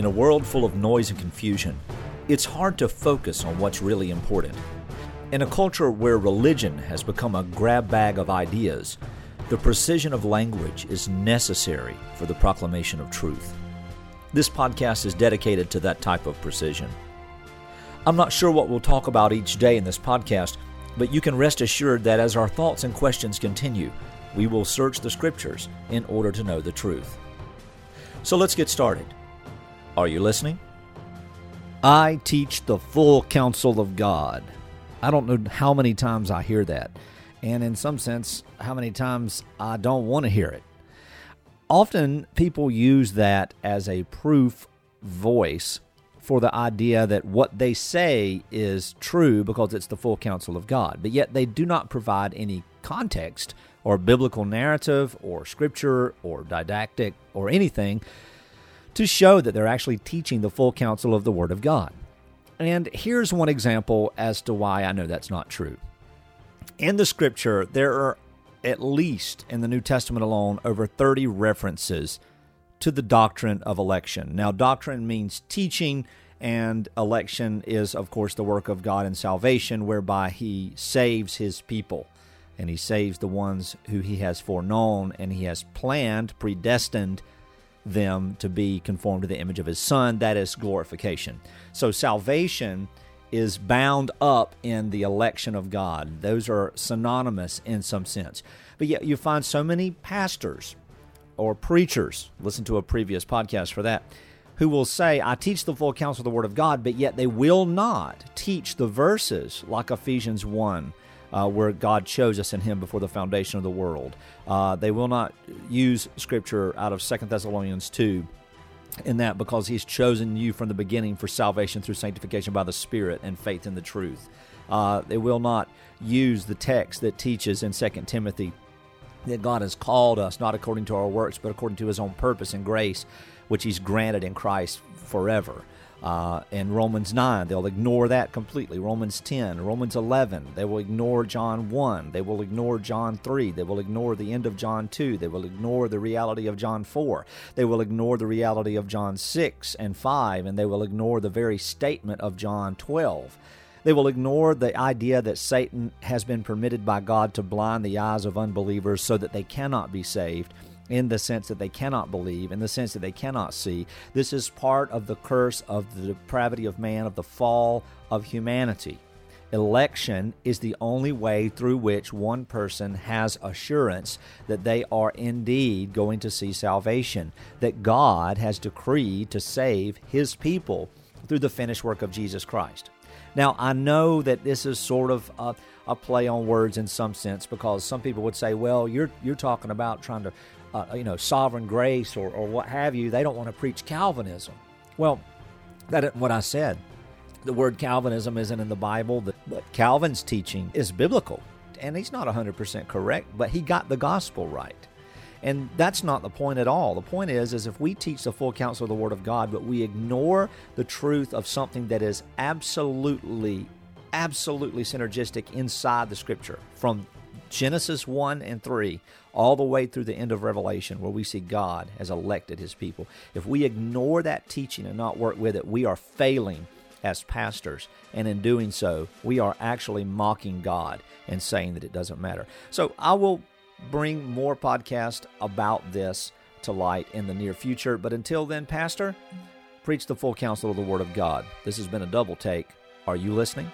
In a world full of noise and confusion, it's hard to focus on what's really important. In a culture where religion has become a grab bag of ideas, the precision of language is necessary for the proclamation of truth. This podcast is dedicated to that type of precision. I'm not sure what we'll talk about each day in this podcast, but you can rest assured that as our thoughts and questions continue, we will search the scriptures in order to know the truth. So let's get started. Are you listening? I teach the full counsel of God. I don't know how many times I hear that, and in some sense, how many times I don't want to hear it. Often people use that as a proof voice for the idea that what they say is true because it's the full counsel of God, but yet they do not provide any context or biblical narrative or scripture or didactic or anything to show that they're actually teaching the full counsel of the Word of God. And here's one example as to why I know that's not true. In the scripture, there are at least in the New Testament alone over 30 references to the doctrine of election. Now, doctrine means teaching, and election is, of course, the work of God in salvation, whereby He saves His people. And He saves the ones who He has foreknown and He has planned, predestined them to be conformed to the image of His Son. That is glorification. So, salvation is bound up in the election of God. Those are synonymous in some sense. But yet you find so many pastors or preachers, listen to a previous podcast for that, who will say, I teach the full counsel of the Word of God, but yet they will not teach the verses like Ephesians 1. Uh, where God chose us in Him before the foundation of the world. Uh, they will not use Scripture out of Second Thessalonians 2 in that because he's chosen you from the beginning for salvation through sanctification by the Spirit and faith in the truth. Uh, they will not use the text that teaches in Second Timothy that God has called us not according to our works, but according to his own purpose and grace, which he's granted in Christ forever. Uh, in Romans 9, they'll ignore that completely. Romans 10, Romans 11, they will ignore John 1. They will ignore John 3. They will ignore the end of John 2. They will ignore the reality of John 4. They will ignore the reality of John 6 and 5, and they will ignore the very statement of John 12. They will ignore the idea that Satan has been permitted by God to blind the eyes of unbelievers so that they cannot be saved in the sense that they cannot believe, in the sense that they cannot see. This is part of the curse of the depravity of man, of the fall of humanity. Election is the only way through which one person has assurance that they are indeed going to see salvation, that God has decreed to save his people through the finished work of Jesus Christ. Now, I know that this is sort of a, a, play on words in some sense because some people would say, well, you're, you're talking about trying to, uh, you know, sovereign grace or, or what have you. They don't want to preach Calvinism. Well, that isn't what I said. The word Calvinism isn't in the Bible, but Calvin's teaching is biblical. And he's not 100% correct, but he got the gospel right. And that's not the point at all. The point is, is if we teach the full counsel of the Word of God, but we ignore the truth of something that is absolutely, absolutely synergistic inside the Scripture, from Genesis 1 and 3 all the way through the end of Revelation, where we see God has elected His people. If we ignore that teaching and not work with it, we are failing as pastors. And in doing so, we are actually mocking God and saying that it doesn't matter. So I will bring more podcasts about this to light in the near future. But until then, Pastor, preach the full counsel of the Word of God. This has been a double take. Are you listening?